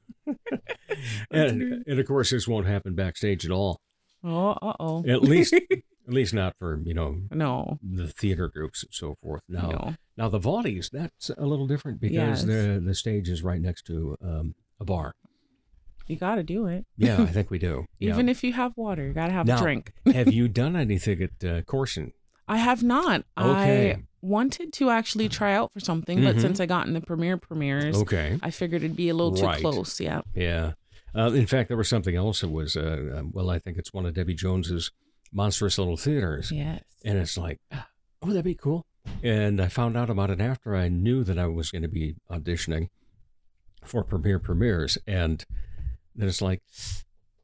and, and of course, this won't happen backstage at all. Oh, uh oh. At least, at least not for you know no the theater groups and so forth. Now, No. now the Vaudies, that's a little different because Yes. the the stage is right next to um, a bar. You got to do it. Yeah, I think we do. Yeah. Even if you have water, you got to have Now, a drink. have you done anything at uh, Corson? I have not. Okay. I wanted to actually try out for something, but Mhm. since I got in the premiere premieres, Okay. I figured it'd be a little too close. Yeah. Yeah. Uh, in fact, there was something else that was, uh, um, well, I think it's one of Debbie Jones's monstrous little theaters. Yes. And it's like, oh, that'd be cool. And I found out about it after I knew that I was going to be auditioning for premiere premieres. And then it's like,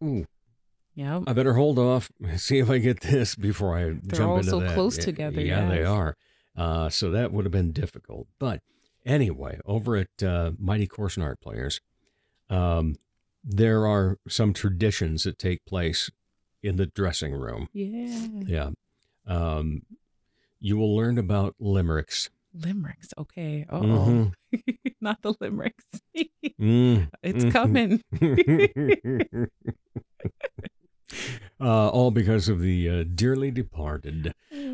ooh, Yeah. I better hold off, see if I get this before I jump into that. They're all into so that. close together, Yeah, they are. Uh, so that would have been difficult. But anyway, over at uh, Mighty Corson Art Players, um, there are some traditions that take place in the dressing room. Yeah. Yeah. Um, you will learn about limericks. Limericks. Okay. Oh. Mhm. Not the limericks. Mm, It's mhm. coming. uh, all because of the uh, dearly departed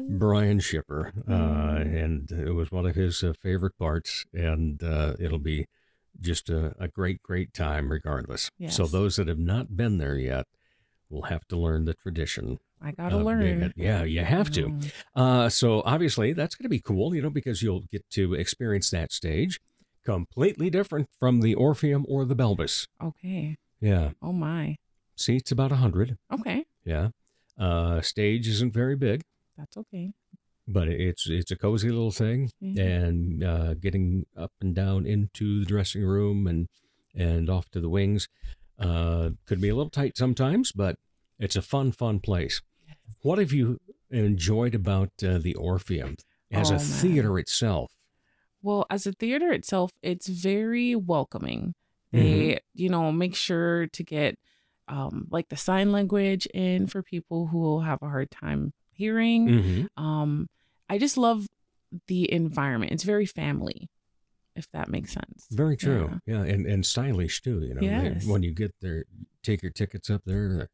Brian Shipper, uh, Mm. and it was one of his uh, favorite parts, and uh, it'll be just a, a great, great time regardless. So those that have not been there yet will have to learn the tradition. I gotta of being learn. Yeah, you have to. Mm. Uh, so obviously that's going to be cool, you know, because you'll get to experience that stage, completely different from the Orpheum or the Belbas. Okay. Yeah, Oh my. seats about a hundred. Okay. Yeah, uh, stage isn't very big, That's okay. but it's it's a cozy little thing, Yeah. and uh, getting up and down into the dressing room and and off to the wings uh, could be a little tight sometimes, but it's a fun, fun place. What have you enjoyed about uh, the Orpheum as Oh, a man. theater itself? Well, as a theater itself, it's very welcoming. They, you know, make sure to get um, like the sign language in for people who will have a hard time hearing. Mhm. Um, I just love the environment. It's very family, if that makes sense. Very true. Yeah, and, and stylish too. You know, Yes. when you get there, take your tickets up there,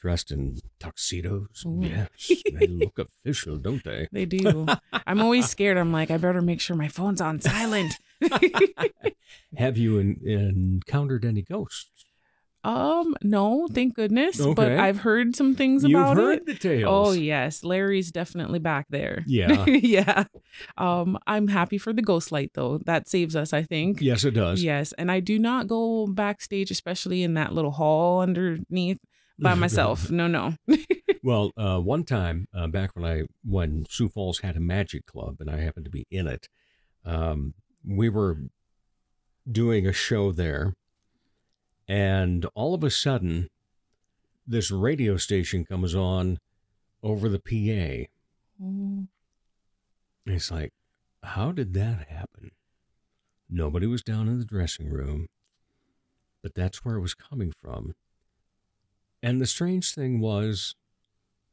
dressed in tuxedos. Ooh. Yes, they look official, don't they? They do. I'm always scared. I'm like, I better make sure my phone's on silent. Have you en- encountered any ghosts? Um, no, thank goodness. But I've heard some things You've about heard it. the tales. Oh yes, Larry's definitely back there. Yeah. yeah. Um, I'm happy for the ghost light though. That saves us, I think. Yes, it does. Yes, and I do not go backstage, especially in that little hall underneath by myself. no, no. Well, uh, one time uh, back when I when Sioux Falls had a magic club and I happened to be in it, um, we were doing a show there, and all of a sudden, this radio station comes on over the PA. And It's like, how did that happen? Nobody was down in the dressing room, but that's where it was coming from. And the strange thing was,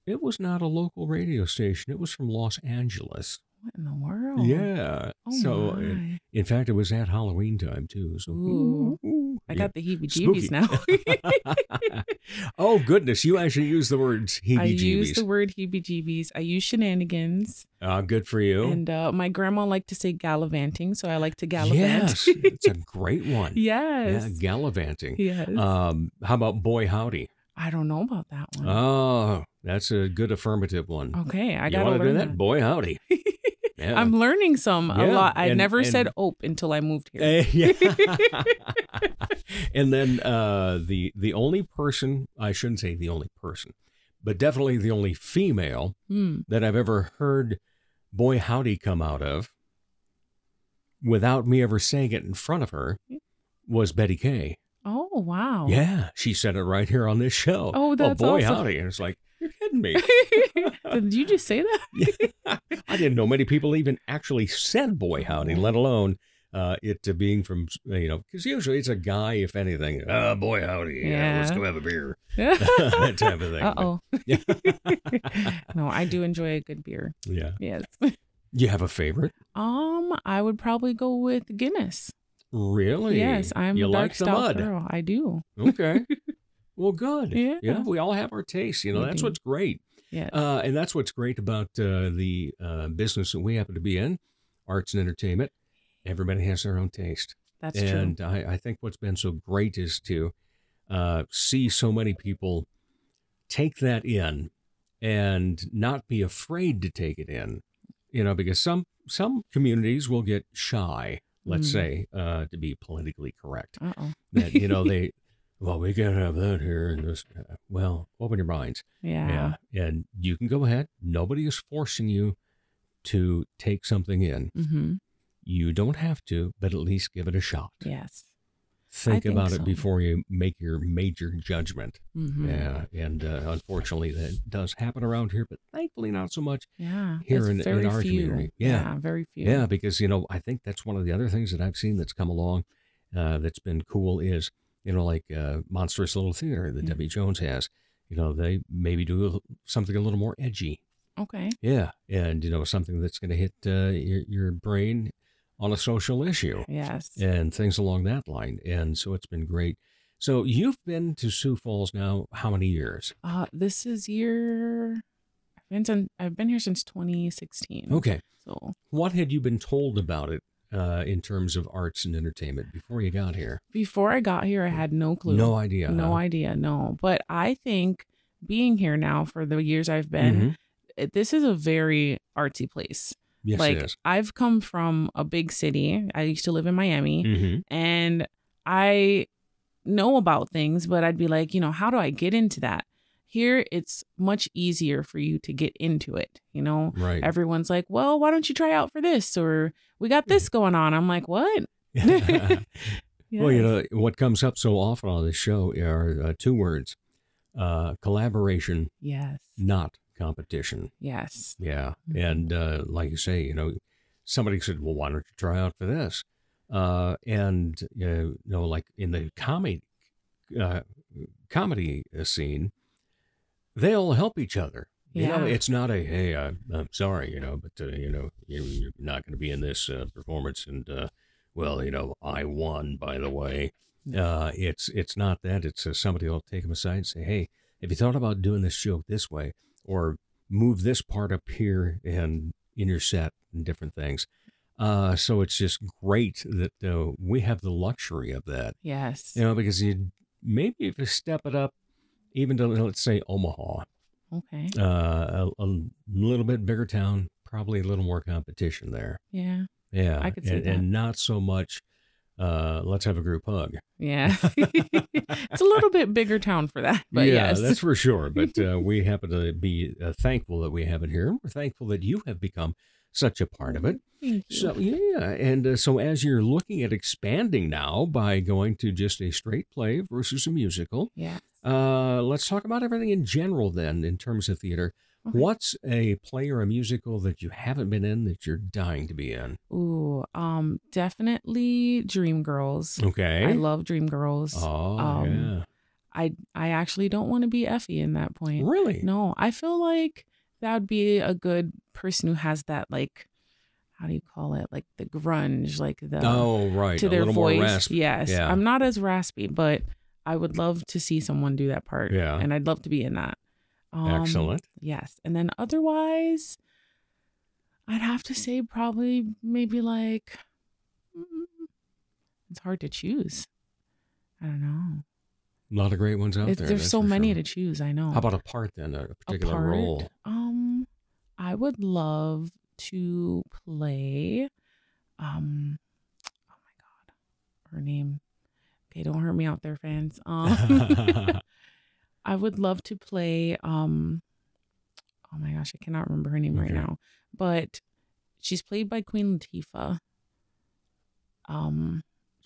it was not a local radio station. It was from Los Angeles. What in the world? Yeah. Oh so, uh, my. in fact, it was at Halloween time too. So, Ooh. I yeah. got the heebie-jeebies Spooky. now. oh goodness, you actually used the words heebie-jeebies. I use the word heebie-jeebies. I use shenanigans, Ah, good for you. and uh, my grandma liked to say gallivanting, so I like to gallivant. yes, it's a great one. yes. Yeah, gallivanting. Yes. Um, how about boy howdy? I don't know about that one. Oh, that's a good affirmative one. okay, I gotta learn do that? Boy howdy. Yeah. I'm learning some a lot. I and- never said ope until I moved here. Eh, yeah. and then uh, the the only person I shouldn't say the only person, but definitely the only female Hmm. that I've ever heard "Boy Howdy" come out of, without me ever saying it in front of her, was Betty Kay. Oh wow. Yeah, she said it right here on this show. Oh, that's boy awesome. howdy, and it's like you're kidding me. Did you just say that? I didn't know many people even actually said "boy howdy," let alone uh, it to being from you know because usually it's a guy, if anything. Oh, boy howdy, yeah. let's go have a beer, that type of thing. Uh oh. yeah. no, I do enjoy a good beer. yeah. Yes. You have a favorite? Um, I would probably go with Guinness. Really? Yes, I'm you a dark like the mud. girl. I do. Okay. well, good. Yeah. Yeah. We all have our tastes. You know, We that's do. what's great. Yes. Uh, and that's what's great about uh, the uh, business that we happen to be in, arts and entertainment. Everybody has their own taste. That's true. and I, I think what's been so great is to uh, see so many people take that in and not be afraid to take it in. You know, because some some communities will get shy, let's Mm. say, uh, to be politically correct. Uh oh. That you know they, well, we can't have that here and this. uh, Well, open your minds. Yeah. And you can go ahead. Nobody is forcing you to take something in. Mm-hmm. You don't have to, but at least give it a shot. Yes. Think, think about so. it before you make your major judgment. Mhm. Yeah. And uh, unfortunately, that does happen around here, but thankfully not so much Yeah. here in, in our few. community. Yeah. Very few. Yeah, because you know, I think that's one of the other things that I've seen that's come along uh, that's been cool is you know, like uh, Monstrous Little Theater that Yeah. Debbie Jones has. You know, they maybe do a- something a little more edgy. Okay. Yeah, and you know, something that's going to hit uh, your your brain on a social issue Yes. and things along that line. And so it's been great. So you've been to Sioux Falls now how many years? Uh, this is year. I've been since, I've been here since 2016. Okay. So What had you been told about it uh, in terms of arts and entertainment before you got here? before I got here, I had no clue. No idea, No huh? idea. No. But I think being here now for the years I've been, Mhm. this is a very artsy place. Yes, like is. I've come from a big city. I used to live in Miami, Mhm. and I know about things, but I'd be like, you know, how do I get into that? Here, it's much easier for you to get into it. You know, Right. everyone's like, well, why don't you try out for this? Or we got this going on. I'm like, what? Well, you know, what comes up so often on this show are uh, two words uh, collaboration, Yes. not competition. Yes. Yeah. Mhm. And uh, like you say, you know, somebody said, well, why don't you try out for this? Uh, and, uh, you know, like in the comedy, uh, comedy scene, they all help each other. You know, Yeah. it's not a, hey, I, I'm sorry, you know, but, uh, you know, you, you're not going to be in this uh, performance. And, uh, well, you know, I won, by the way. Uh, it's it's not that. It's uh, somebody will take them aside and say, hey, have you thought about doing this joke this way? Or move this part up here and in your set and different things. Uh, so it's just great that uh, we have the luxury of that. Yes. You know, because you maybe if you step it up, even to let's say Omaha, Okay. uh, a, a little bit bigger town, probably a little more competition there. Yeah. Yeah, I could see and, that. and not so much. Uh, let's have a group hug. Yeah. it's a little bit bigger town for that, but yeah, yes. that's for sure. But uh, we happen to be uh, thankful that we have it here. and We're thankful that you have become such a part of it. Thank you. So yeah, and uh, so as you're looking at expanding now by going to just a straight play versus a musical, Yeah. uh, let's talk about everything in general then in terms of theater. Okay. What's a play or a musical that you haven't been in that you're dying to be in? Ooh, um, definitely Dreamgirls. Okay. I love Dreamgirls. Oh um, yeah. I I actually don't want to be Effie in that point. Really? No, I feel like that would be a good person who has that like how do you call it? Like the grunge, like the Oh, right. to A their voice. Yes. Yeah. I'm not as raspy, but I would love to see someone do that part. Yeah. And I'd love to be in that. Um, Excellent. Yes. And then otherwise, I'd have to say probably maybe like mm, it's hard to choose. I don't know. A lot of great ones out It's- there. there's so many sure. to choose. I know. How about a part then? A A particular part? role? Um, I would love to play. Um, oh my god, her name. Okay, don't hurt me out there, fans. Um, I would love to play. Um, oh my gosh, I cannot remember her name right now, but she's played by Queen Latifah. Um,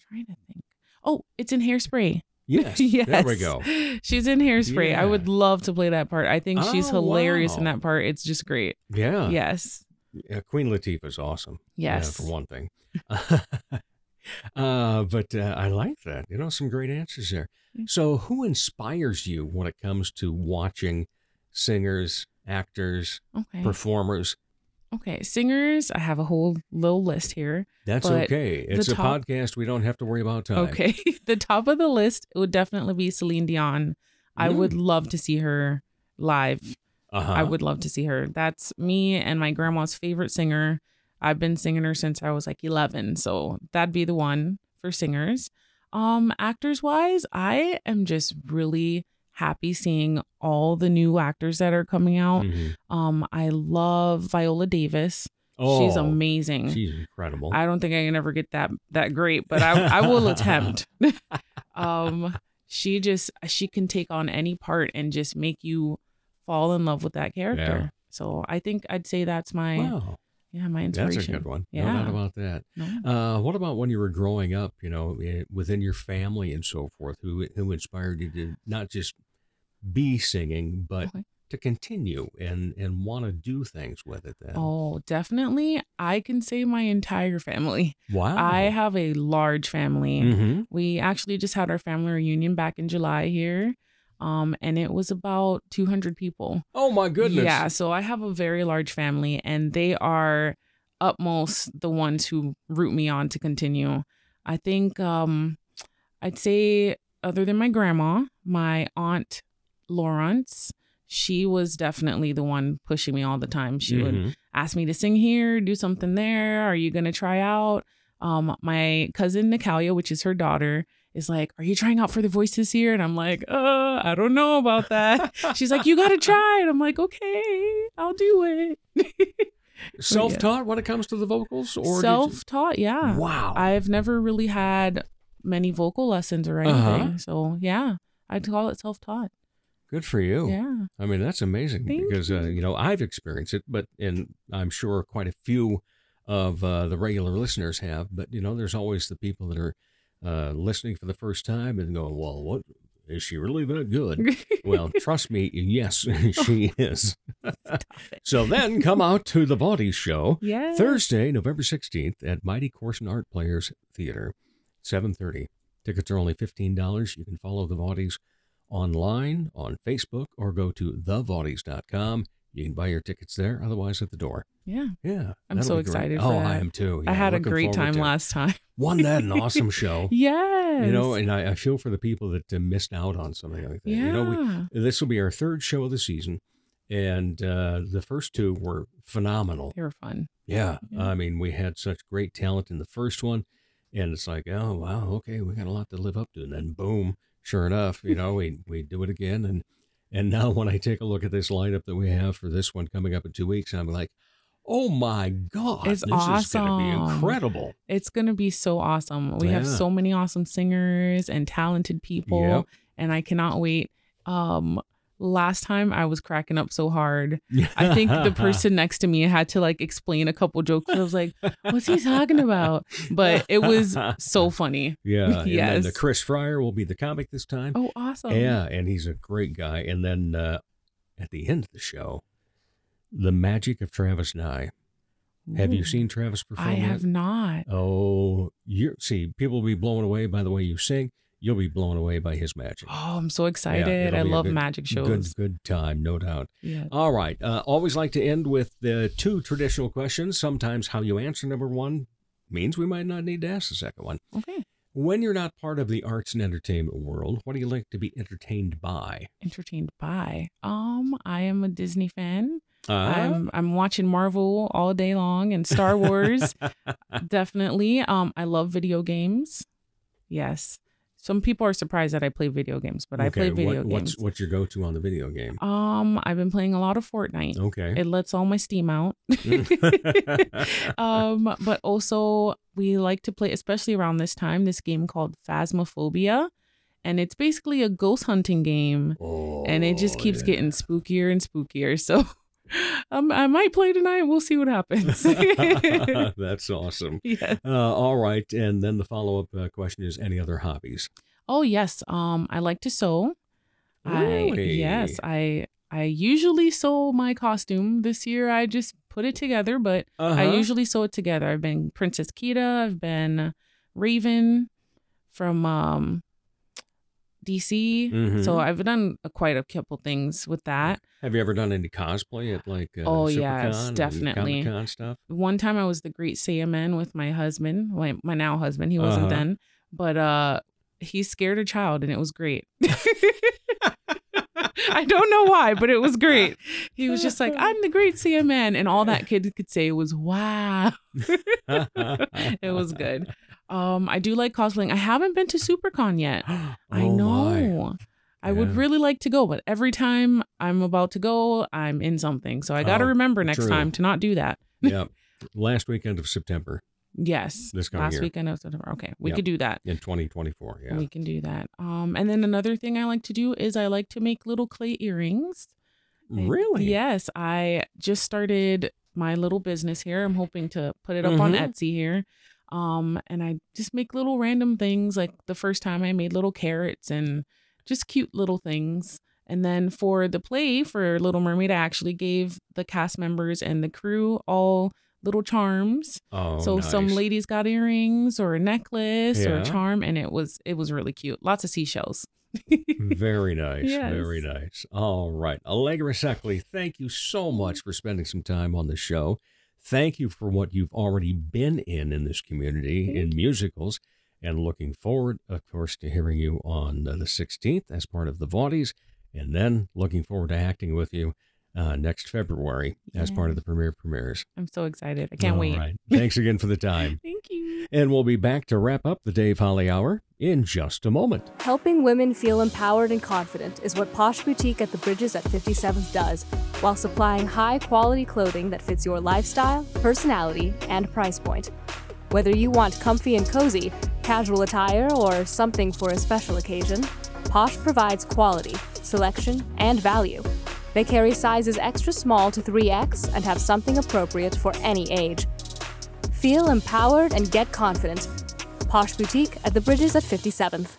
trying to think. Oh, it's in Hairspray. Yes. yes. There we go. She's in Hairspray. I would love to play that part. I think she's Oh, hilarious in that part. It's just great. Yeah. Yes. Yeah, Queen Latifah is awesome. Yeah, Yes. for one thing. uh, but uh, I like that. You know, some great answers there. So, who inspires you when it comes to watching singers, actors, Okay. performers? Okay. Singers, I have a whole little list here. That's okay. It's a top- podcast. We don't have to worry about time. Okay. the top of the list would definitely be Celine Dion. I would Mm. love to see her live. Uh-huh. I would love to see her. That's me and my grandma's favorite singer. I've been singing her since I was like 11. So that'd be the one for singers. Um, actors wise, I am just really happy seeing all the new actors that are coming out. Mhm. Um, I love Viola Davis. Oh, she's amazing. She's incredible. I don't think I can ever get that that great, but I I will attempt. um, she just she can take on any part and just make you fall in love with that character. Yeah. So I think I'd say that's my Wow. Yeah my inspiration. That's a good one. Yeah. No doubt about that. No. Uh, what about when you were growing up, you know, eh, within your family and so forth? Who who inspired you to not just be singing, but Okay. to continue and and want to do things with it? Then, Oh, definitely. I can say my entire family. wow! I have a large family. Mhm. We actually just had our family reunion back in July here. Um, and it was about 200 people. Oh my goodness! Yeah, so I have a very large family, and they are utmost the ones who root me on to continue. I think um, I'd say, other than my grandma, my aunt Lawrence, she was definitely the one pushing me all the time. She would Mhm. ask me to sing here, do something there. Are you gonna try out? Um, my cousin Natalia, which is her daughter, is like, "Are you trying out for the voice this year? And I'm like, "Uh, I don't know about that." She's like, "You gotta try it." I'm like, "Okay, I'll do it." Self-taught when it comes to the vocals, or Self-taught, yeah. Wow. I've never really had many vocal lessons or Uh-huh. anything, so yeah, I'd call it self-taught. Good for you. Yeah. I mean, that's amazing Thank because, uh, you know, I've experienced it, but, and I'm sure quite a few of uh, the regular listeners have, but, you know, there's always the people that are uh, listening for the first time and going, well, what is she really that good? well, trust me, yes, she is. so then come out to the Body Show Yes. Thursday, November 16th at Mighty Corson Art Players Theater, 7.30. Tickets are only $15. You can follow the Vaudies online on Facebook or go to thevaudies.com. You can buy your tickets there, otherwise at the door. Yeah. Yeah. I'm so excited. Oh, for I am too. I had a great time last time. Wasn't that an awesome show? Yes. You know, and I, I feel for the people that uh, missed out on something like that. Yeah. You know, we, this will be our third show of the season, and uh, the first two were phenomenal. They were fun. Yeah. Yeah. I mean, we had such great talent in the first one, and it's like, oh wow, okay, we got a lot to live up to. And then boom, sure enough, you know, we we do it again, and and now when I take a look at this lineup that we have for this one coming up in two weeks, I'm like, oh my god, It's this is going to be incredible. It's going to be so awesome. We have so many awesome singers and talented people Yep. and I cannot wait. Um last time I was cracking up so hard. I think the person next to me had to like explain a couple jokes. I was like, "What's he talking about?" But it was so funny. Yeah. And then the Chris Fryer will be the comic this time. Oh, awesome. Yeah, and he's a great guy. And then uh, at the end of the show, the magic of Travis Nye. Have you seen Travis perform? I yet? have not. Oh, you see, people will be blown away by the way you sing. You'll be blown away by his magic. Oh, I'm so excited. it'll I love good- magic shows. Good, good time, no doubt. Yeah. All right. Uh, always like to end with the two traditional questions. Sometimes how you answer number one means we might not need to ask the second one. Okay. When you're not part of the arts and entertainment world, what do you like to be entertained by? Entertained by. Um, I am a Disney fan. Uh, I'm I'm watching Marvel all day long and Star Wars. definitely. Um, I love video games. Yes. Some people are surprised that I play video games, but I play video what, games. What's, what's your go-to on the video game? Um, I've been playing a lot of Fortnite. Okay. It lets all my steam out. um, but also we like to play, especially around this time, this game called Phasmophobia. And it's basically a ghost hunting game. and it just Oh, keeps getting spookier and spookier. So um, I might play tonight. We'll see what happens. That's awesome. Yes. Uh, all right. And then the follow-up uh, question is any other hobbies? Oh yes, um, I like to sew. I yes, I I usually sew my costume. This year I just put it together, but I Uh-huh. usually sew it together. I've been Princess Kida, I've been Raven from um DC. Mhm. So I've done a, quite a couple things with that. Have you ever done any cosplay at like uh, Oh, yes, definitely. Comic-Con stuff? One time I was the Great Saiyaman with my husband, my, my now husband. He wasn't Uh-huh. then, but uh, he scared a child, and it was great. I don't know why, but it was great. He was just like, "I'm the Great Saiyaman," and all that kid could say was, "Wow." it was good. Um, I do like cosplaying. I haven't been to SuperCon yet. I Oh, my. know. I would really like to go, but every time I'm about to go, I'm in something. So I got to Oh, remember next true. time to not do that. yeah. Last weekend of September Yes. This coming last year. weekend of September. Okay, we Yep. could do that. in 2024. Yeah. We can do that. Um, and then another thing I like to do is I like to make little clay earrings. I- Really? Yes, I just started my little business here. I'm hoping to put it up on Mhm. Etsy here. Um, and I just make little random things. Like the first time I made little carrots and just cute little things. And then for the play for Little Mermaid, I actually gave the cast members and the crew all little charms. Oh, so some ladies got earrings or a necklace or a charm, and it was it was really cute. Lots of seashells. Very nice. Yes. Very nice. All right. Allegra Sekely, thank you so much for spending some time on the show. Thank you for what you've already been in in this community in musicals. And looking forward, of course, to hearing you on uh, the 16th as part of the Vaudies. And then looking forward to acting with you uh, next February as part of the premiere premieres. I'm so excited. I can't All wait. right. Thanks again for the time. And we'll be back to wrap up the Dave Holly Hour in just a moment. Helping women feel empowered and confident is what Posh Boutique at the Bridges at 57th does, while supplying high quality clothing that fits your lifestyle, personality, and price point. Whether you want comfy and cozy, casual attire, or something for a special occasion, Posh provides quality, selection, and value. They carry sizes extra small to 3X and have something appropriate for any age. Feel empowered and get confident. Posh Boutique at the Bridges at 57th.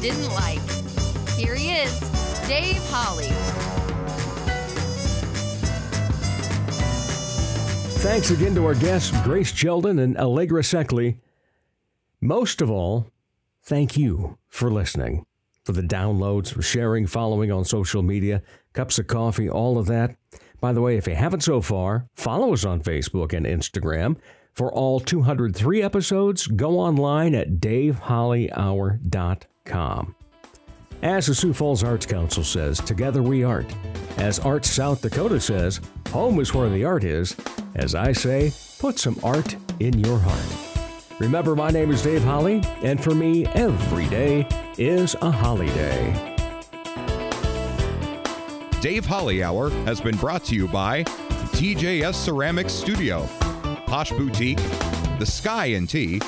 Didn't like. Here he is, Dave Holly. Thanks again to our guests, Grace Kjelden and Allegra Sekely. Most of all, thank you for listening, for the downloads, for sharing, following on social media, cups of coffee, all of that. By the way, if you haven't so far, follow us on Facebook and Instagram. For all 203 episodes, go online at davehollyhour.com. As the Sioux Falls Arts Council says, together we art. As Arts South Dakota says, home is where the art is. As I say, put some art in your heart. Remember, my name is Dave Holly, and for me, every day is a holiday. Dave Holly Hour has been brought to you by TJS Ceramics Studio, Posh Boutique, The Sky and Tea,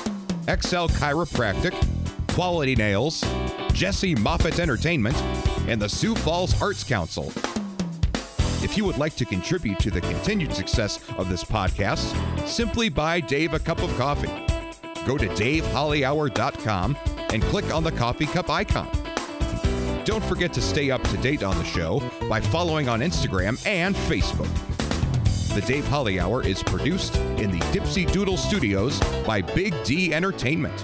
XL Chiropractic, Quality Nails, Jesse Moffitt Entertainment, and the Sioux Falls Arts Council. If you would like to contribute to the continued success of this podcast, simply buy Dave a cup of coffee. Go to davehollyhour.com and click on the coffee cup icon. Don't forget to stay up to date on the show by following on Instagram and Facebook. The Dave Holly Hour is produced in the Dipsy Doodle Studios by Big D Entertainment.